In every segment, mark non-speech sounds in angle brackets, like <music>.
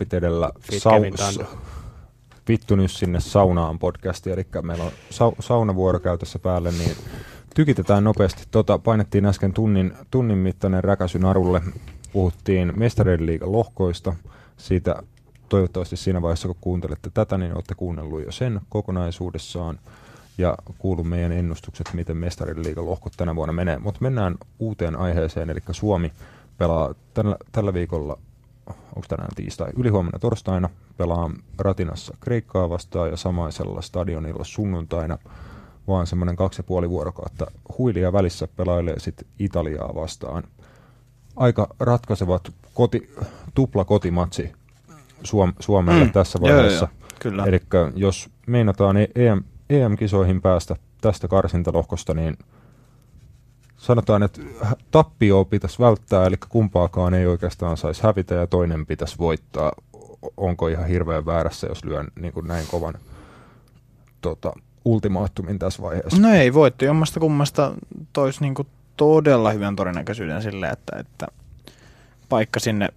on napit edellä Fit sau- Kevin Thunder. vittu nyt sinne saunaan podcasti, eli meillä on sa- saunavuoro käytössä päälle, niin tykitetään nopeasti. Tota, painettiin äsken tunnin, tunnin mittainen räkäsy narulle, puhuttiin mestareiden liigan lohkoista, siitä toivottavasti siinä vaiheessa, kun kuuntelette tätä, niin olette kuunnellut jo sen kokonaisuudessaan ja kuullut meidän ennustukset, miten mestareiden liigan lohkot tänä vuonna menee. Mutta mennään uuteen aiheeseen, eli Suomi pelaa tällä, tällä viikolla, onko tänään tiistai, ylihuomenna torstaina, pelaa Ratinassa Kreikkaa vastaan ja samaisella stadionilla sunnuntaina, vaan semmoinen kaksi ja puoli vuorokautta huilia välissä pelailee sitten Italiaa vastaan. Aika ratkaisevat koti, tupla kotimatsi Suom- Suomelle mm. tässä vaiheessa. Eli jos meinataan EM, EM-kisoihin päästä tästä karsintalohkosta, niin sanotaan, että tappioa pitäisi välttää, eli kumpaakaan ei oikeastaan saisi hävitä ja toinen pitäisi voittaa. Onko ihan hirveän väärässä, jos lyön niin kuin näin kovan tota, ultimaattumin tässä vaiheessa? No ei voitto jommasta kummasta toisi niinku todella hyvän todennäköisyyden sille, että, että paikka sinne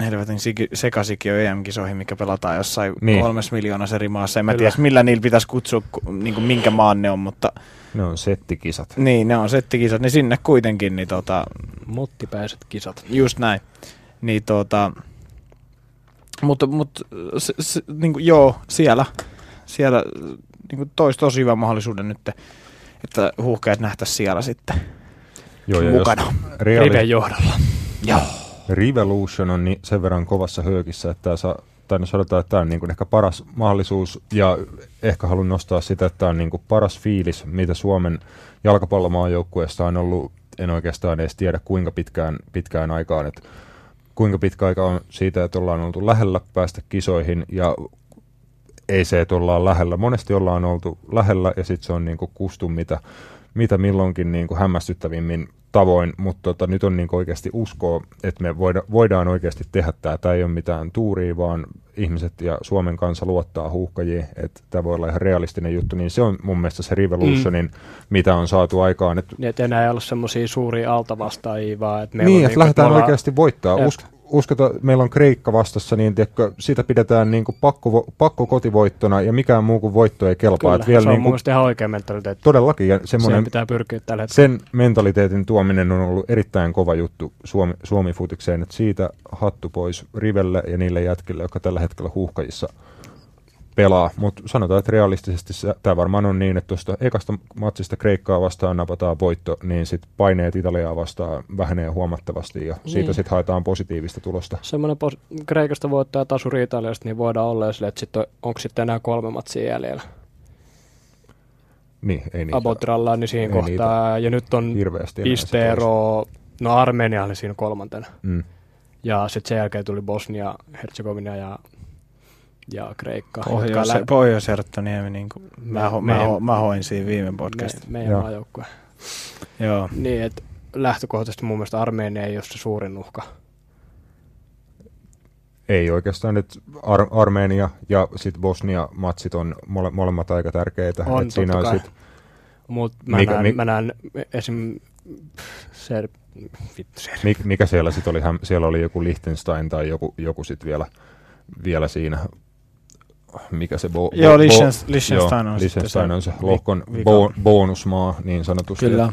helvetin siki- sekasikio EM-kisoihin, mikä pelataan jossain Niin. niin. kolmes miljoonassa eri maassa. En mä tiedä, millä niillä pitäisi kutsua, ku- niinku minkä maan ne on, mutta Ne on settikisat. niin, ne on settikisat, niin sinne kuitenkin, niin tota, Muttipäiset kisat. just näin. Niin tota, mutta, mutta se, se, niin kuin, joo, siellä, siellä niin kuin toisi tosi hyvän mahdollisuuden nyt, että huuhkajat nähtäisiin siellä sitten Joo, ja mukana. Riven johdolla. Joo. Revolution on niin sen verran kovassa höökissä, että tämä saa, tai no sanotaan, että tämä on niin kuin ehkä paras mahdollisuus, ja ehkä haluan nostaa sitä, että tämä on niin kuin paras fiilis, mitä Suomen jalkapallomaajoukkueesta on ollut, en oikeastaan edes tiedä kuinka pitkään, pitkään aikaan, että kuinka pitkä aika on siitä, että ollaan oltu lähellä päästä kisoihin, ja ei se, että ollaan lähellä. Monesti ollaan oltu lähellä, ja sitten se on niin kuin kustu, mitä, mitä milloinkin niin kuin hämmästyttävimmin tavoin, mutta tota, nyt on niin kuin oikeasti uskoa, että me voida, voidaan oikeasti tehdä tämä. Tämä ei ole mitään tuuria, vaan ihmiset ja Suomen kansa luottaa huuhkajiin, että tämä voi olla ihan realistinen juttu, niin se on mun mielestä se Revolutionin, mm. mitä on saatu aikaan. Et, Niin, että enää ei ole semmoisia suuria altavastaajia, vaan että meillä niin, on että lähdetään me ollaan- oikeasti voittaa. Jep. Us, uskota, meillä on Kreikka vastassa, niin tiedätkö, sitä pidetään niin kuin pakko, pakko kotivoittona, ja mikään muu kuin voitto ei kelpaa. Kyllä, Et vielä se on niin kuin, ihan oikea mentaliteetti. todellakin, ja semmoinen pitää pyrkiä tällä hetkellä. sen mentaliteetin tuominen on ollut erittäin kova juttu Suomi, Suomi-futikseen, että siitä hattu pois Rivelle ja niille jätkille, jotka tällä hetkellä huuhkajissa pelaa. Mutta sanotaan, että realistisesti tämä varmaan on niin, että tuosta ekasta matsista Kreikkaa vastaan napataan voitto, niin sitten paineet Italiaa vastaan vähenee huomattavasti ja siitä Niin. sitten haetaan positiivista tulosta. Semmoinen pos- Kreikasta voittaa tasuri Italiasta, niin voidaan olla jo silleen, että sit on, onko sitten enää kolme matsia jäljellä. Niin, ei niitä Abotralla, niin siinä Ei kohtaa. Ja nyt on pisteero, no Armenia oli siinä kolmantena. Mm. Ja sitten sen jälkeen tuli Bosnia, Herzegovina ja, ja Kreikka. Pohjois- lä- Pohjois-Herttoniemi, niin kuin Me- mä, ho, mä, meidän- ho, mä hoin siinä viime me, podcastissa. meidän Joo. maajoukkue. Joo. Niin, että lähtökohtaisesti mun mielestä Armenia ei ole se suurin uhka. Ei oikeastaan nyt Ar- Armenia ja sitten Bosnia-matsit on mole- molemmat aika tärkeitä. On, Et siinä on sit, Mutta mä, Mikä- näen, mi- mä näen esim. Ser, vittu ser, Mik, mikä siellä sitten oli? Siellä oli joku Liechtenstein tai joku, joku sitten vielä, vielä siinä. Mikä se bo, Joo, bo- Liechtenstein- bo- Liechtenstein joo, on Liechtenstein on se vi- lohkon vika. bo, bonusmaa niin sanotusti. Kyllä.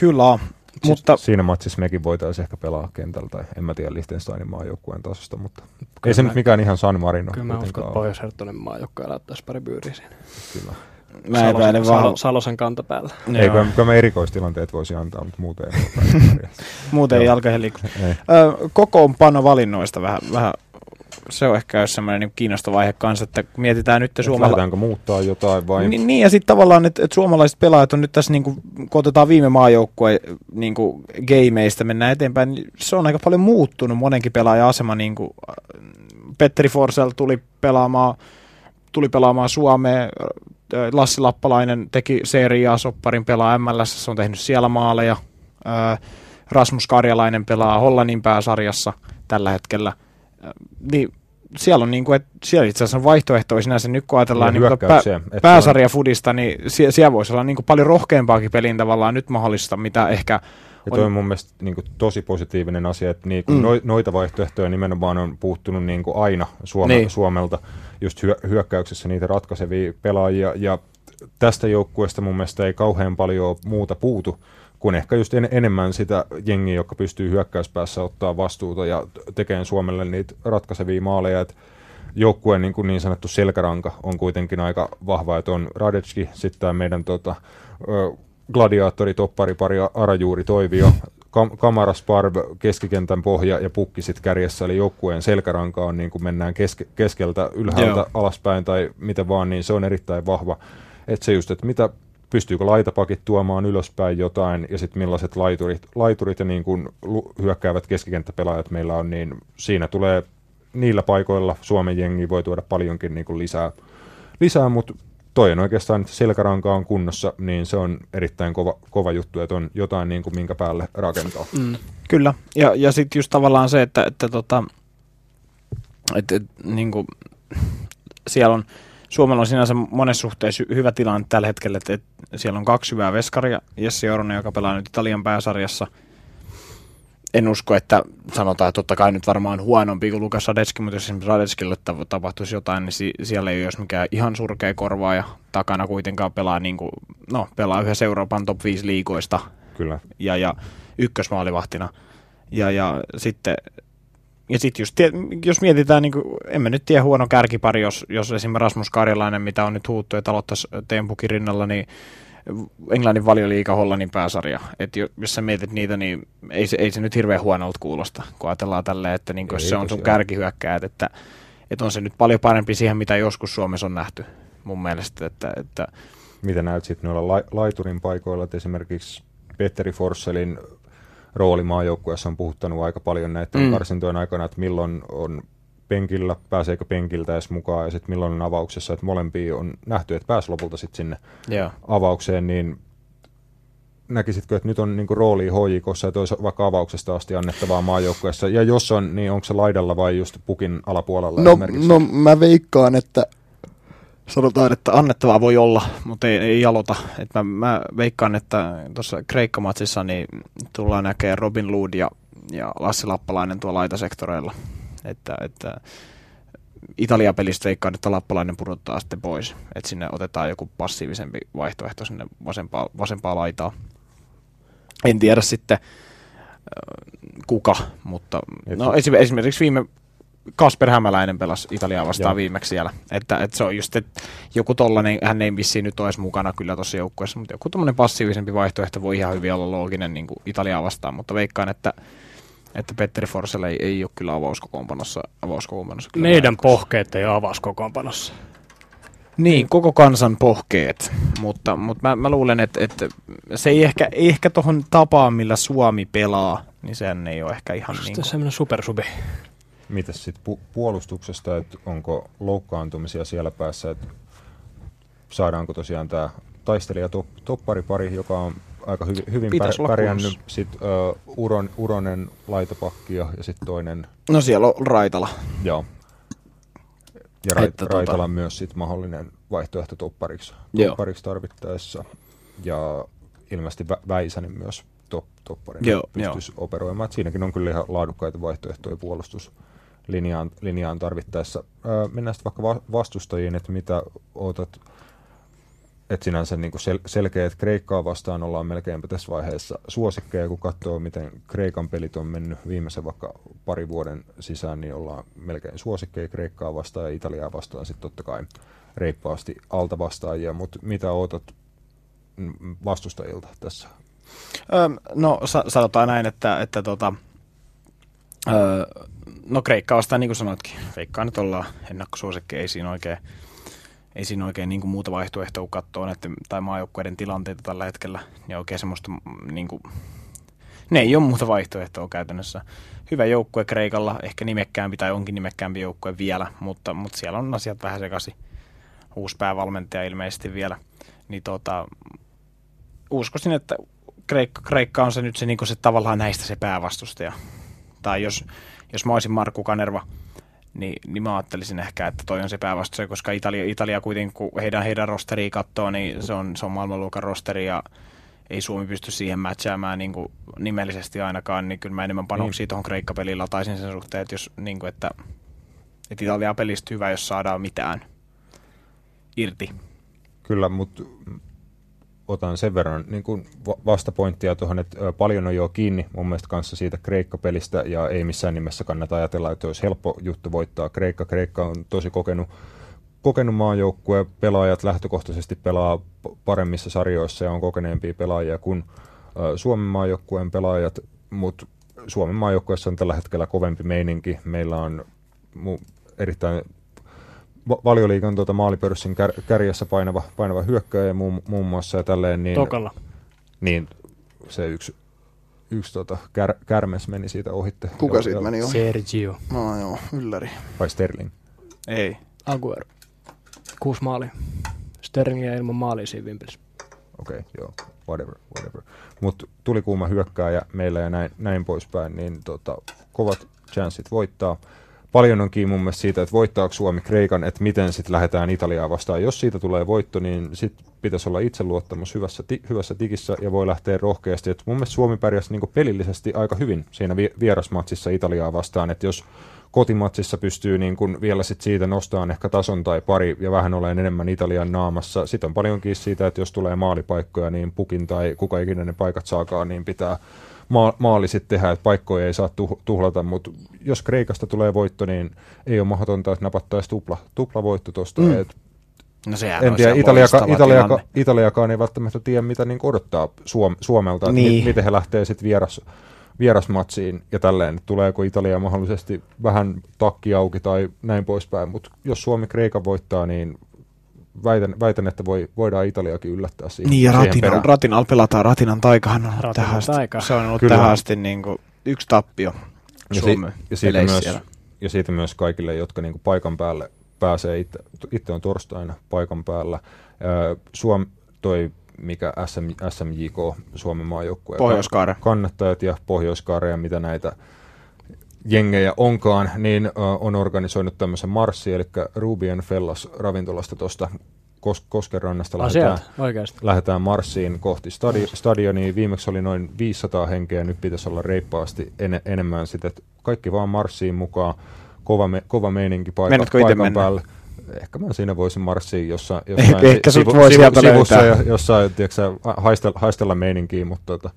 Kyllä. Mutta Mutta siinä matsissa mekin voitaisiin ehkä pelaa kentällä, tai en mä tiedä Liechtensteinin maajoukkueen tasosta, mutta ei Kyllä se mä- nyt mikään ihan San Marino Kyllä mä uskon, että. Pohjois-Herttonen maajoukkoja laittaisi pari byyriä siinä. Kyllä. mä epäilen Salo, vaan. Salosen kantapäällä. Ei, kyllä, kyllä mä erikoistilanteet voisi antaa, mutta muuten ei. <laughs> Muuten ei Joo. jalka. Ei. Kokoonpano valinnoista vähän, vähän se on ehkä semmoinen niin kiinnostava aihe kanssa, että mietitään nyt Et. Lähdetäänkö muuttaa jotain vai? Niin, niin, ja sitten tavallaan, että, että suomalaiset pelaajat on nyt tässä, niin kuin, kun otetaan viime maajoukkueen niin kuin gameista, mennään eteenpäin, niin se on aika paljon muuttunut monenkin pelaajan asema. Niin kuin, Petteri Forsell tuli pelaamaan, tuli pelaamaan Suomeen, äh, Lassi Lappalainen teki seriaa, Sopparin pelaa MLS, on tehnyt siellä maaleja, Äh, Rasmus Karjalainen pelaa Hollannin pääsarjassa tällä hetkellä. Äh, Niin siellä on, niin kuin, että siellä itse asiassa on vaihtoehtoja sinänsä nyt kun ajatellaan Ja niin kuin, pää, pääsarjafudista, niin sie, siellä voisi olla niin kuin paljon rohkeampaakin pelin tavallaan nyt mahdollista, mitä ehkä Ja toi on mun mielestä niin kuin, tosi positiivinen asia, että niin, mm. noita vaihtoehtoja nimenomaan on puuttunut niin kuin aina Suome, niin. Suomelta just hyö, hyökkäyksessä niitä ratkaisevia pelaajia. Ja tästä joukkueesta mun mielestä ei kauhean paljon muuta puutu kuin ehkä just en, enemmän sitä jengiä, joka pystyy hyökkäyspäässä ottaa vastuuta ja tekemään Suomelle niitä ratkaisevia maaleja. Et joukkueen niin, kuin niin sanottu selkäranka on kuitenkin aika vahva, että on Radetski, sitten tämä meidän tota, gladiaattori, toppari, pari Arajuuri, Toivio, Kam- Kamaras, Parv, keskikentän pohja ja pukki sitten kärjessä, eli joukkueen selkäranka on niin kuin mennään keske- keskeltä ylhäältä Joo. alaspäin tai miten vaan, niin se on erittäin vahva. Että se just, että mitä pystyykö laitapakit tuomaan ylöspäin jotain ja sitten millaiset laiturit, laiturit ja niin kuin hyökkäävät keskikenttäpelaajat meillä on, niin siinä tulee niillä paikoilla Suomen jengi voi tuoda paljonkin niin kuin lisää, lisää mutta toi on oikeastaan, että selkäranka on kunnossa, niin se on erittäin kova, kova juttu, että on jotain, niin kuin, minkä päälle rakentaa. Mm. Kyllä, ja, ja sitten just tavallaan se, että, että, tota, että, että niin kuin, siellä on, Suomella on sinänsä monessa suhteessa hyvä tilanne tällä hetkellä, että, että siellä on kaksi hyvää veskaria, Jesse Oronen, joka pelaa nyt Italian pääsarjassa – en usko, että sanotaan, että totta kai nyt varmaan huonompi kuin Lukas Radetski, mutta jos esimerkiksi Radetskille tapahtuisi jotain, niin si- siellä ei olisi mikään ihan surkea korvaa ja takana kuitenkaan pelaa, niin kuin, no, pelaa yhdessä Euroopan top 5 liikoista Kyllä. Ja, ja ykkösmaalivahtina. Ja, ja sitten ja sitten just, jos mietitään, niin kuin, emme nyt tiedä huono kärkipari, jos, jos esimerkiksi Rasmus Karjalainen, mitä on nyt huuttu, että aloittaisi Teempukin rinnalla, niin Englannin valioliiga Hollannin pääsarja. Et jos sä mietit niitä, niin ei se, ei se nyt hirveän huonolta kuulosta, kun ajatellaan tälleen, että niin jos se on sun kärkihyökkäät, että, että on se nyt paljon parempi siihen, mitä joskus Suomessa on nähty mun mielestä. Että, että mitä näyt sitten noilla la- laiturin paikoilla, että esimerkiksi Petteri Forsselin rooli maajoukkueessa on puhuttanut aika paljon näiden mm. karsintojen aikana, että milloin on penkillä, pääseekö penkiltä edes mukaan ja sitten milloin on avauksessa, että molempia on nähty, että pääsi lopulta sitten sinne yeah. avaukseen, niin näkisitkö, että nyt on niinku rooli HJKssa, että olisi vaikka avauksesta asti annettavaa maajoukkueessa, ja jos on, niin onko se laidalla vai just pukin alapuolella no, No mä veikkaan, että sanotaan, että annettavaa voi olla, mutta ei, ei aloita. Et mä, mä veikkaan, että tuossa Kreikkamatsissa niin tullaan näkemään Robin Lood ja, ja Lassi Lappalainen tuolla laitasektoreilla. Että, että Italia-pelistä veikkaan, että lappalainen pudottaa sitten pois. Että sinne otetaan joku passiivisempi vaihtoehto sinne vasempaa, vasempaa laitaa. En tiedä sitten kuka, mutta no, esimerkiksi viime Kasper Hämäläinen pelasi Italiaa vastaan Joo. viimeksi siellä. Että, että se on just, että joku tollanen, hän ei vissiin nyt olisi mukana kyllä tuossa joukkueessa, mutta joku tommonen passiivisempi vaihtoehto voi ihan hyvin olla looginen niin kuin Italiaa vastaan, mutta veikkaan, että että Petteri Forsell ei, ei ole kyllä avauskokoonpanossa. avauskokoonpanossa kyllä Meidän pohkeet ei ole avauskokoonpanossa. Niin, koko kansan pohkeet, mutta, mutta mä, mä luulen, että, että se ei ehkä, ei ehkä tuohon tapaan, millä Suomi pelaa, niin sen ei ole ehkä ihan niin kuin... semmoinen supersubi. Mitäs sitten pu- puolustuksesta, että onko loukkaantumisia siellä päässä, että saadaanko tosiaan tämä taistelija top, topparipari, joka on aika hyvin, hyvin pär, pärjännyt. Sitten uh, Uron, Uronen laitapakki ja, ja sitten toinen... No siellä on Raitala. Joo. Ja Rait, että tota- Raitala tota... myös sit mahdollinen vaihtoehto toppariksi, toppariksi tarvittaessa. Ja ilmeisesti Vä- Väisänen myös top, topparin Joo, pystyisi operoimaan. Et siinäkin on kyllä ihan laadukkaita vaihtoehtoja puolustuslinjaan linjaan tarvittaessa. Öö, mennään sitten vaikka vastustajiin, että mitä odotat että sinänsä niin sel- selkeä, että Kreikkaa vastaan ollaan melkeinpä tässä vaiheessa suosikkeja, kun katsoo, miten Kreikan pelit on mennyt viimeisen vaikka pari vuoden sisään, niin ollaan melkein suosikkeja Kreikkaa vastaan ja Italiaa vastaan sitten totta kai reippaasti alta vastaajia, mutta mitä odotat vastustajilta tässä? Öö, no sa- sanotaan näin, että, että tota, öö, no Kreikkaa vastaan niin kuin sanoitkin, veikkaan nyt ollaan ennakkosuosikkeja, ei siinä oikein ei siinä oikein niin kuin muuta vaihtoehtoa, kun katsoo näiden, tai maajoukkueiden tilanteita tällä hetkellä, niin oikein semmoista, mm, niin kuin, ne ei ole muuta vaihtoehtoa käytännössä. Hyvä joukkue Kreikalla, ehkä nimekkäämpi tai onkin nimekkäämpi joukkue vielä, mutta, mutta siellä on asiat vähän sekaisin. Uusi päävalmentaja ilmeisesti vielä. Niin tota, uskoisin, että Kreikka, Kreikka on se nyt se, niin se tavallaan näistä se päävastustaja. Tai jos, jos mä olisin Markku Kanerva, niin, niin mä ajattelisin ehkä, että toi on se päävastustaja, koska Italia, Italia kuitenkin, kun heidän, heidän rosteriin katsoo, niin se on, se on maailmanluokan rosteri ja, ei Suomi pysty siihen matchaamaan niin kuin nimellisesti ainakaan, niin kyllä mä enemmän panoksia niin. tuohon Kreikka-peliin lataisin sen suhteen, että, jos, niin kuin, että, että Italia pelistä hyvä, jos saadaan mitään irti. Kyllä, mutta otan sen verran niin kuin vastapointtia tuohon, että paljon on jo kiinni mun mielestä kanssa siitä Kreikka-pelistä ja ei missään nimessä kannata ajatella, että olisi helppo juttu voittaa Kreikka. Kreikka on tosi kokenut, kokenut maajoukkue, pelaajat lähtökohtaisesti pelaa paremmissa sarjoissa ja on kokeneempia pelaajia kuin Suomen maajoukkueen pelaajat, mutta Suomen maajoukkueessa on tällä hetkellä kovempi meininki. Meillä on erittäin valioliikan tuota maalipörssin kär, kärjessä painava, painava hyökkäjä muun, muun muassa ja tälleen. Niin, Tokalla. Niin, se yksi, yksi tota, kär, kärmes meni siitä ohitte. Kuka siitä meni ohi? Sergio. No joo, ylläri. Vai Sterling? Ei. Aguero. Kuusi maali. Sterlingia ilman maalia siinä. Okei, okay, joo, whatever, whatever. Mutta tuli kuuma hyökkääjä meillä ja näin, näin poispäin, niin tota, kovat chanssit voittaa paljon on kiinni mun mielestä siitä, että voittaako Suomi Kreikan, että miten sitten lähdetään Italiaa vastaan. Jos siitä tulee voitto, niin sitten pitäisi olla itseluottamus hyvässä, ti, hyvässä tikissä ja voi lähteä rohkeasti. Et mun mielestä Suomi pärjäsi niin pelillisesti aika hyvin siinä vi, vierasmatsissa Italiaa vastaan, että jos kotimatsissa pystyy niin kuin vielä sit siitä nostamaan ehkä tason tai pari ja vähän olen enemmän Italian naamassa. Sitten on paljonkin siitä, että jos tulee maalipaikkoja, niin pukin tai kuka ikinä ne paikat saakaan, niin pitää ma- maali sitten tehdä, että paikkoja ei saa tuhlata, mutta jos Kreikasta tulee voitto, niin ei ole mahdotonta, että napattaisi tupla, tupla voitto tuosta. Mm. No en tiedä, Italiaka, Italiaka, Italiakaan ei välttämättä tiedä, mitä niin odottaa Suom- Suomelta, niin. että miten he lähtee sitten vieras, vierasmatsiin ja tälleen, tuleeko Italia mahdollisesti vähän takki auki tai näin poispäin, mutta jos Suomi Kreikan voittaa, niin väitän, väitän että voi, voidaan Italiakin yllättää siihen Niin ja siihen Ratinal, Ratinal pelataan, Ratinan taikahan on Ratinan tähän asti, taika. se on ollut Kyllä. tähän asti niin kuin yksi tappio ja, si- ja, siitä myös, ja siitä myös kaikille, jotka niin kuin paikan päälle pääsee, itse, itse on torstaina paikan päällä. Suom, toi mikä SM, SMJK, Suomen maajoukkue. Pohjoiskaare. Kannattajat ja Pohjoiskaare ja mitä näitä jengejä onkaan, niin on organisoinut tämmöisen marssi, eli Rubien Fellas ravintolasta tuosta Kos- Koskenrannasta lähdetään, lähdetään marssiin kohti stadi- stadionia. Viimeksi oli noin 500 henkeä, nyt pitäisi olla reippaasti en- enemmän sitä. Kaikki vaan marssiin mukaan, kova, me- kova meininki paikka, paikan päällä. Ehkä mä siinä voisin marssiin jossain, jossain Ehkä sivu, sivu, sivu, sivussa ja jossain tiedätkö, haistella, haistella meininkiä, mutta tota,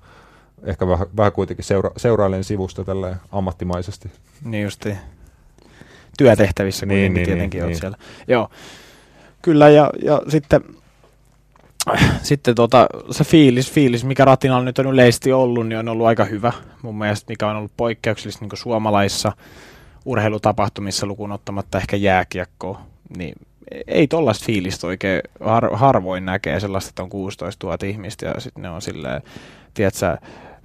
ehkä vähän, vähän kuitenkin seura, seurailen sivusta tällä ammattimaisesti. Niin justi. Työtehtävissä niin, kuitenkin niin, tietenkin niin, olet niin. siellä. Joo, kyllä ja, ja sitten sitten tota, se fiilis, fiilis, mikä Ratinalla nyt on yleisesti ollut, niin on ollut aika hyvä mun mielestä, mikä on ollut poikkeuksellista niin suomalaisissa urheilutapahtumissa lukuun ottamatta ehkä jääkiekkoa, niin ei tollaista fiilistä oikein har, harvoin näkee sellaista, että on 16 000 ihmistä ja sitten ne on silleen, tiedätkö,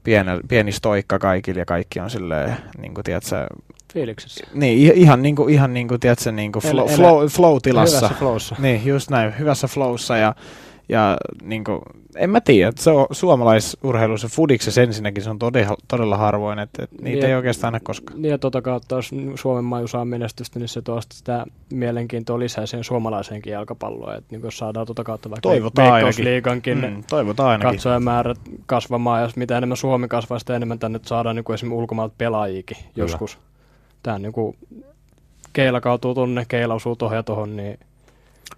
pieni, pieni stoikka kaikille ja kaikki on silleen, niin kuin, tiedätkö, Fiiliksessä. Niin, ihan niin kuin, ihan niin kuin, tiedätkö, niin kuin flow, flow, flow-tilassa. Hyvässä flowssa. Niin, just näin, hyvässä flowssa ja, ja niin kuin, en mä tiedä, että se on suomalaisurheilussa, fudiksessa ensinnäkin se on todella, todella harvoin, että, että niitä niin, ei oikeastaan näe koskaan. Niin ja tota kautta, jos Suomen maju saa menestystä, niin se tuo sitä mielenkiintoa lisää siihen suomalaiseenkin jalkapalloon, että niin jos saadaan tota kautta vaikka toivotaan Veikkausliigankin mm, toivotaan ainakin. katsojamäärät kasvamaan, ja mitä enemmän Suomi kasvaa, sitä enemmän tänne saadaan niin kuin esimerkiksi ulkomailta pelaajikin Kyllä. joskus. Tämä niin kuin keila kaatuu tonne, keila osuu tohon ja tohon, niin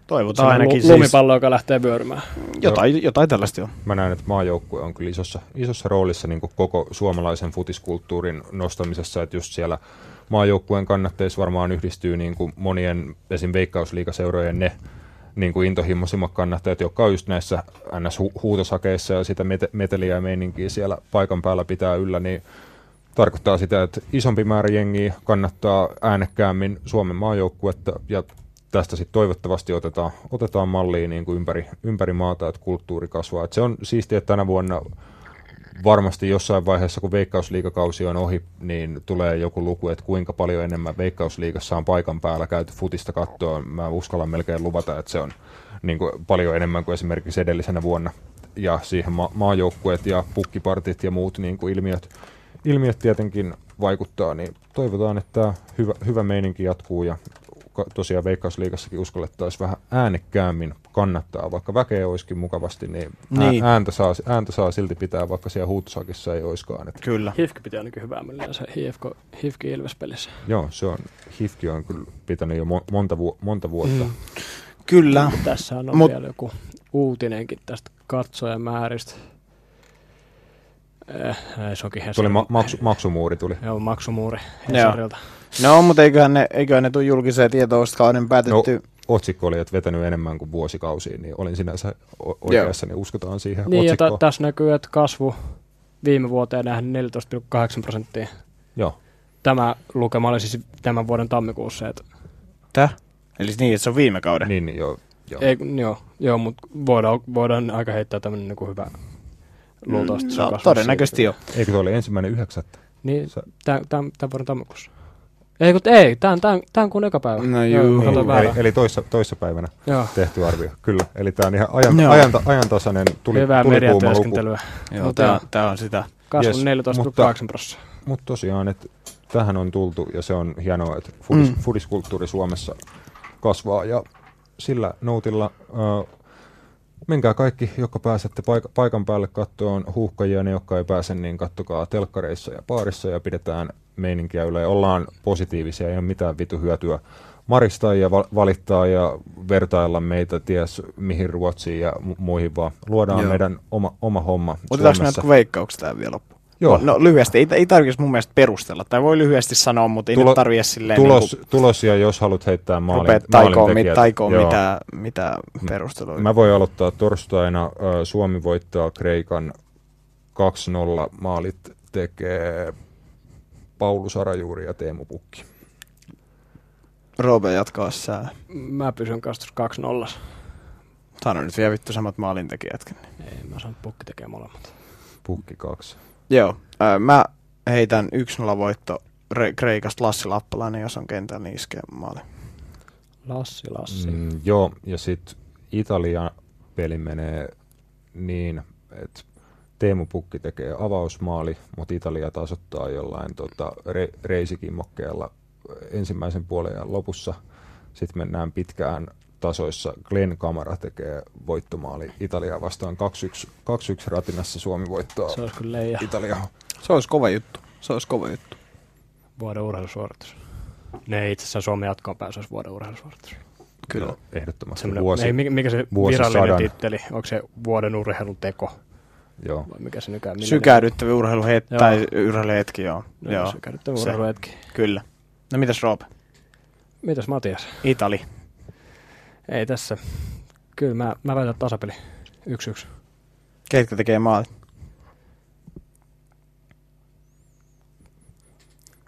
Toivotaan ainakin lu- lumipallo, siis... joka lähtee vyörymään. Jotain, jotain tällaista on. Mä näen, että maajoukkue on kyllä isossa, isossa roolissa niin koko suomalaisen futiskulttuurin nostamisessa, että just siellä maajoukkueen kannatteissa varmaan yhdistyy niin kuin monien esim. veikkausliikaseurojen ne niin kuin intohimoisimmat kannattajat, jotka on just näissä NS-huutosakeissa ja sitä meteliä ja meininkiä siellä paikan päällä pitää yllä, niin tarkoittaa sitä, että isompi määrä jengiä kannattaa äänekkäämmin Suomen maajoukkuetta ja tästä sitten toivottavasti otetaan, otetaan malliin niin kuin ympäri, ympäri maata, että kulttuuri kasvaa. Et se on siistiä, että tänä vuonna varmasti jossain vaiheessa, kun Veikkausliikakausi on ohi, niin tulee joku luku, että kuinka paljon enemmän Veikkausliigassa on paikan päällä käyty futista kattoa. Mä uskallan melkein luvata, että se on niin kuin paljon enemmän kuin esimerkiksi edellisenä vuonna. Ja siihen ma- maajoukkueet ja pukkipartit ja muut niin kuin ilmiöt, ilmiöt tietenkin vaikuttaa, niin toivotaan, että hyvä, hyvä meininki jatkuu ja tosiaan Veikkausliigassakin uskallettaisiin vähän äänekkäämmin kannattaa. Vaikka väkeä olisikin mukavasti, niin, Niin. Ääntä, saa, ääntä saa silti pitää, vaikka siellä huutosakissa ei olisikaan. Et, Kyllä. Hifki piti ainakin hyvää mennä se Hifki Ilves-pelissä. joo, se on, Hifki on kyllä pitänyt jo mo- monta, vu- monta vuotta. Mm. Kyllä. Tässä on Mut- Mut, vielä joku uutinenkin tästä katsojamääristä. Se onkin Tuli ma- maksu, maksumuuri tuli. Joo, maksumuuri Hesarilta. No, mutta eiköhän ne, eiköhän ne tule julkiseen tietoon, koska kauden päätetty. No, otsikko oli, että vetänyt enemmän kuin vuosikausiin, niin olin sinänsä o- oikeassa, niin uskotaan siihen Niin, ja ta- tässä näkyy, että kasvu viime vuoteen nähden 14,8 prosenttia. Joo, Tämä lukema oli siis tämän vuoden tammikuussa. Että, Täh? Eli niin, että se on viime kauden. niin, niin joo. joo. ei, joo, joo mutta voidaan, voidaan aika heittää tämmöinen niin hyvä luultavasti. on no, todennäköisesti jo. Eikö se oli ensimmäinen yhdeksättä? Niin, Sä- tämän, tämän, tämän vuoden tammikuussa. Ei, kun ei, tämän, tämän, tämän kuun eka päivä. No Joo, juu. katsoin Eli, väärään. eli toissa, toissa päivänä Joo, tehty arvio, kyllä. Eli tämä on ihan ajan, Joo. ajanta, ajantasainen tuli, hyvää tulikuuma luku. mediatyöskentelyä. Joo, joo. tää on sitä. Kasvu Yes, 14,8 prosenttia. Mutta tosiaan, että tähän on tultu ja se on hienoa, että fudis, Mm. mm. fudiskulttuuri Suomessa kasvaa ja sillä noutilla äh, menkää kaikki, jotka pääsette paik- paikan päälle kattoon huuhkajia, ne jotka ei pääse, niin kattokaa telkkareissa ja baarissa ja pidetään meininkiä yle. Ollaan positiivisia, ei ole mitään vitu hyötyä maristaa ja val- valittaa ja vertailla meitä ties mihin Ruotsiin ja mu- muihin, vaan luodaan Joo. Meidän oma, oma homma Otetaanko me Suomessa. jotkut veikkaukset tähän vielä loppuun? Joo. No lyhyesti, ei, ei tarvitsisi mun mielestä perustella. Tai voi lyhyesti sanoa, mutta ei Tulo- tarvitse silleen tulos, niin tulos ja jos haluat heittää maalin, rupea taikoon, mit, maalintekijät, taikoon joo. mitä, mitä perustelua. Mä voin aloittaa torstaina. Suomi voittaa Kreikan 2-0. Maalit tekee Paulus Arajuuri ja Teemu Pukki. Roope jatkaa sää. Mä pysyn kanssa 2-0. Sano nyt vielä vittu samat maalintekijätkin. Ei, mä sanon, että pukki tekee molemmat. Pukki 2. Joo, ää, mä heitän 1-0 voitto Re- Kreikasta Lassi Lappalainen, jos on kentällä, niin iskee maali. Lassi, Lassi. Mm. Joo, ja sitten Italia peli menee niin, että Teemu Pukki tekee avausmaali, mutta Italia tasoittaa jollain tota, re, reisikimmokkeella ensimmäisen puolen ja lopussa. Sitten mennään pitkään tasoissa. Glenn Kamara tekee voittomaali Italiaa vastaan 2-1, 2-1 ratinassa Suomi voittaa Se olisi kyllä leija Italia. Se olisi kova juttu. Se olisi kova juttu. vuoden urheilusuoritus. Ne itse asiassa Suomen jatkoon pääsy olisi vuoden urheilusuoritus. Kyllä. Joo, ehdottomasti Semmoinen, vuosi. ei, mikä, se virallinen titteli? Onko se vuoden urheiluteko? Joo. Vai mikä se nykään? millä Sykähdyttävä urheiluhetki, tai urheiluhetki, joo. joo. Joo, sykähdyttävä se. urheiluhetki. Kyllä. No mitäs Roope? Mitäs Matias? Itali. Ei tässä. Kyllä mä, mä väitän tasapeli. Yksi yksi. Ketkä tekee maalit?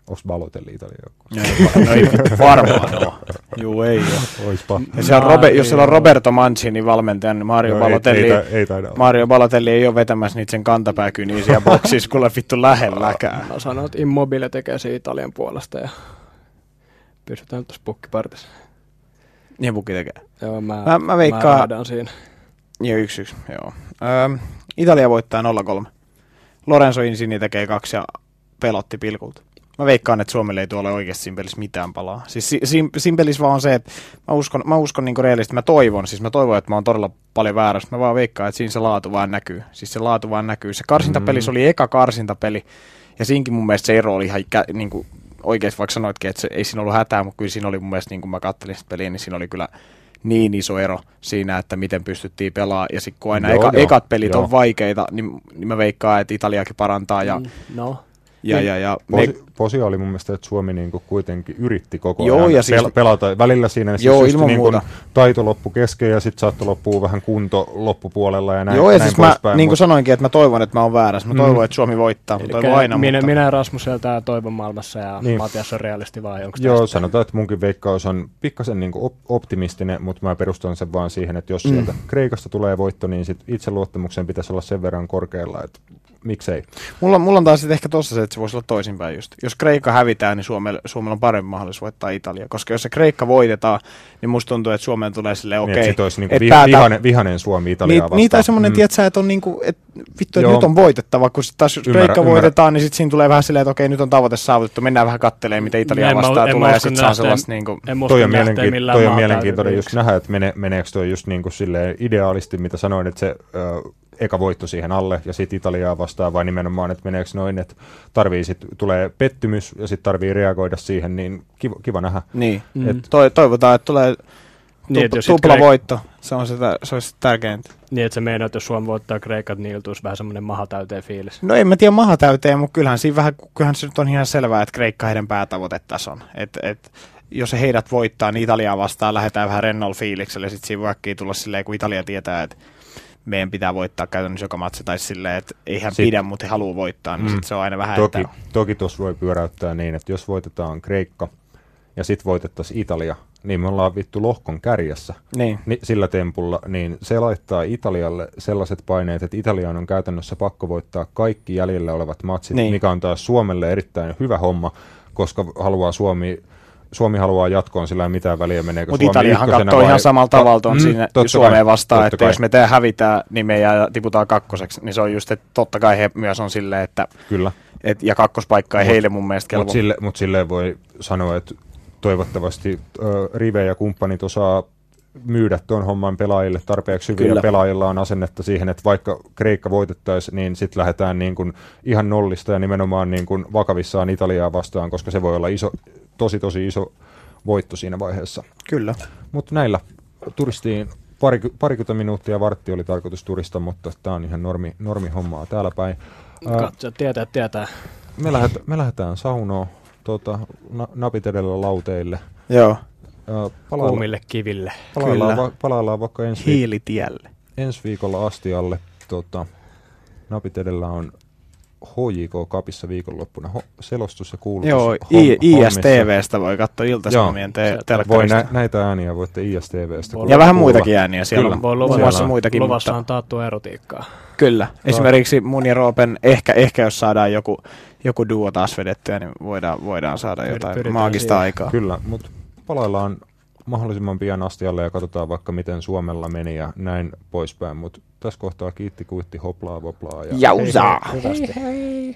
Onko Balotelli Italia joku? No ei varmaan oo. Juu, ei oo. Oispa. Ja se on Robe, jos siellä on Roberto Mancini valmentaja, niin Mario ei, Balotelli, ei, ta- ei olla. Mario Balotelli ei ole vetämässä niitä sen kantapääkyniä siellä boksissa, kuule vittu lähelläkään. Mä sanoin, että Immobile tekee se Italian puolesta ja pysytään tuossa pukkipartissa. Niin pukki tekee. Joo, mä, Mä- mä veikkaan- Mä siinä. Joo, yksi yksi, joo. Öö, Italia voittaa 0-3. Lorenzo Insigne tekee kaksi ja pelotti pilkulta. Mä veikkaan, että Suomelle ei tuolla oikeasti siinä pelissä mitään palaa. Siis si- siinä, siinä pelissä vaan on se, että mä uskon, mä uskon niin reellisesti, mä toivon, siis mä toivon, että mä oon todella paljon väärässä. Mä vaan veikkaan, että siinä se laatu vaan näkyy. Siis se laatu vaan näkyy. Se karsintapelissä Mm. oli eka karsintapeli, ja siinkin mun mielestä se ero oli ihan niin kuin, oikeasti vaikka sanoitkin, että se, ei siinä ollut hätää, mutta kyllä siinä oli mun mielestä, niin kun mä kattelin sitä peliä, niin siinä oli kyllä niin iso ero siinä, että miten pystyttiin pelaamaan. Ja sitten kun aina Joo, eka, joo, ekat pelit joo. on vaikeita, niin, niin mä veikkaan, että Italiakin parantaa. Ja, Mm, No, ja, Niin. ja, ja Posi, posia oli mun mielestä, että Suomi niinku kuitenkin yritti koko Joo, ajan ja siis- pel- pelata. Välillä siinä siis Joo, ilman niinku muuta. taito loppu kesken ja sitten saattoi loppua vähän kunto loppupuolella ja näin, Joo, ja näin siis mä, poispäin. niin kuin mut- sanoinkin, että mä toivon, että mä oon väärässä. Mä Mm. toivon, että Suomi voittaa. Mä toivon aina, minä, mutta... minä ja Rasmus sieltä toivon maailmassa ja Niin. niin. Matias on realisti vai onko Joo, tästä? sanotaan, että munkin veikkaus on pikkasen niinku op- optimistinen, mutta mä perustan sen vaan siihen, että jos Mm. sieltä Kreikasta tulee voitto, niin sit itseluottamuksen pitäisi olla sen verran korkealla, että miksei. Mulla, mulla on taas ehkä tossa se, että se voisi olla toisinpäin just. Jos Kreikka hävitään, niin Suomella, Suomella on parempi mahdollisuus voittaa Italia. Koska jos se Kreikka voitetaan, niin musta tuntuu, että Suomeen tulee silleen, okei. Niin, Okay, että sit olisi niinku et vi- päätä- vihanen, vihanen Suomi Italiaa Niin, vastaan. niin tai semmoinen, Mm. että on niinku, että vittu, että nyt on voitettava, kun sit taas jos Ymmärrän, Kreikka ymmärrän. voitetaan, niin sitten siinä tulee vähän silleen, että okei, nyt on tavoite saavutettu, mennään vähän kattelemaan, mitä Italia En mä- vastaan en tulee, ja sitten saa sellaista niinku, En musta toi on, mielenkiintoinen just nähdä, että mene, meneekö toi just niin kuin silleen ideaalisti, mitä sanoin, että se eka voitto siihen alle ja sitten Italiaa vastaan, vai nimenomaan, että meneekö noin, että tarvii sit, tulee pettymys ja sitten tarvii reagoida siihen, niin kiva, kiva nähdä. niin. Mm. Et toi, toivotaan, että tulee Niin, tupla, että jos sit tupla Kreik- voitto. Se on sitä, se olisi tärkeintä. Niin, että se meinaa, että jos Suomi voittaa Kreikat, niin iltuisi vähän semmoinen maha täyteen fiilis. No en mä tiedä maha täyteen, mutta kyllähän siinä vähän, kyllähän se nyt on ihan selvää, että Kreikka heidän päätavoitetason. on. Et, et, jos se heidät voittaa, niin Italiaa vastaan lähdetään vähän rennolla fiiliksellä, ja sitten siinä voi tulla silleen, kun Italia tietää, että meidän pitää voittaa käytännössä joka matsi, tai silleen, että ei hän Sit- pidä, mutta he haluaa voittaa, niin Mm. sit se on aina vähän, Toki, että toki tuossa voi pyöräyttää niin, että jos voitetaan Kreikka ja sitten voitettaisiin Italia, niin me ollaan vittu lohkon kärjessä. niin, Ni, sillä tempulla, niin se laittaa Italialle sellaiset paineet, että Italian on käytännössä pakko voittaa kaikki jäljellä olevat matsit, Niin. mikä on taas Suomelle erittäin hyvä homma, koska haluaa Suomi, Suomi haluaa jatkoon sillä ei mitään väliä meneekö mutta Suomi Italiahan katsoo vai- ihan samalla tavalla tuon Mm, siinä Suomeen vastaan, että jos me tehdään hävitään, niin me jää, tiputaan kakkoseksi, niin se on just, että totta kai he myös on silleen, että Kyllä, et, ja kakkospaikka ei Mut- heille mun mielestä kelpo. mutta sille, mut silleen voi sanoa, että toivottavasti ö, Rive ja kumppanit osaa myydä tuon homman pelaajille tarpeeksi hyvin, Kyllä. ja pelaajilla on asennetta siihen, että vaikka Kreikka voitettaisiin, niin sitten lähdetään niin kuin ihan nollista ja nimenomaan niin kuin vakavissaan Italiaa vastaan, koska se voi olla iso, tosi tosi iso voitto siinä vaiheessa. Kyllä. Mutta näillä turistiin pari, parikymmentä minuuttia vartti oli tarkoitus turista, mutta tämä on ihan normi, normi hommaa täällä päin. Ää, Katso, tietää, tietää. me, lähet, me lähdetään saunoon, tota, na, napit edellä lauteille. Joo, palailla, Kuumille kiville. palaillaan, va, palaillaan vaikka ensi, viik- hiilitielle. ensi viikolla astialle. Tota, napit edellä on HJK Kapissa viikonloppuna. Ho, selostus ja kuulutus. Joo, I. ISTVstä voi katsoa iltasanomien te- Voi nä, näitä ääniä voitte ISTVstä Voi. Ja vähän kuulla. muitakin ääniä siellä Kyllä. on. Voi luvassa, muassa muitakin, luvassa mutta on taattua erotiikkaa. kyllä. Esimerkiksi mun ja Roopen, ehkä, ehkä jos saadaan joku, joku duo taas vedettyä, niin voidaan, voidaan saada jotain pyritään maagista siihen. aikaa. Kyllä, mutta palaillaan mahdollisimman pian astialle ja katsotaan vaikka miten Suomella meni ja näin poispäin. Mutta tässä kohtaa kiitti, kuitti, hoplaa, voplaa. Ja Jausaa! Hei hei! hei, hei.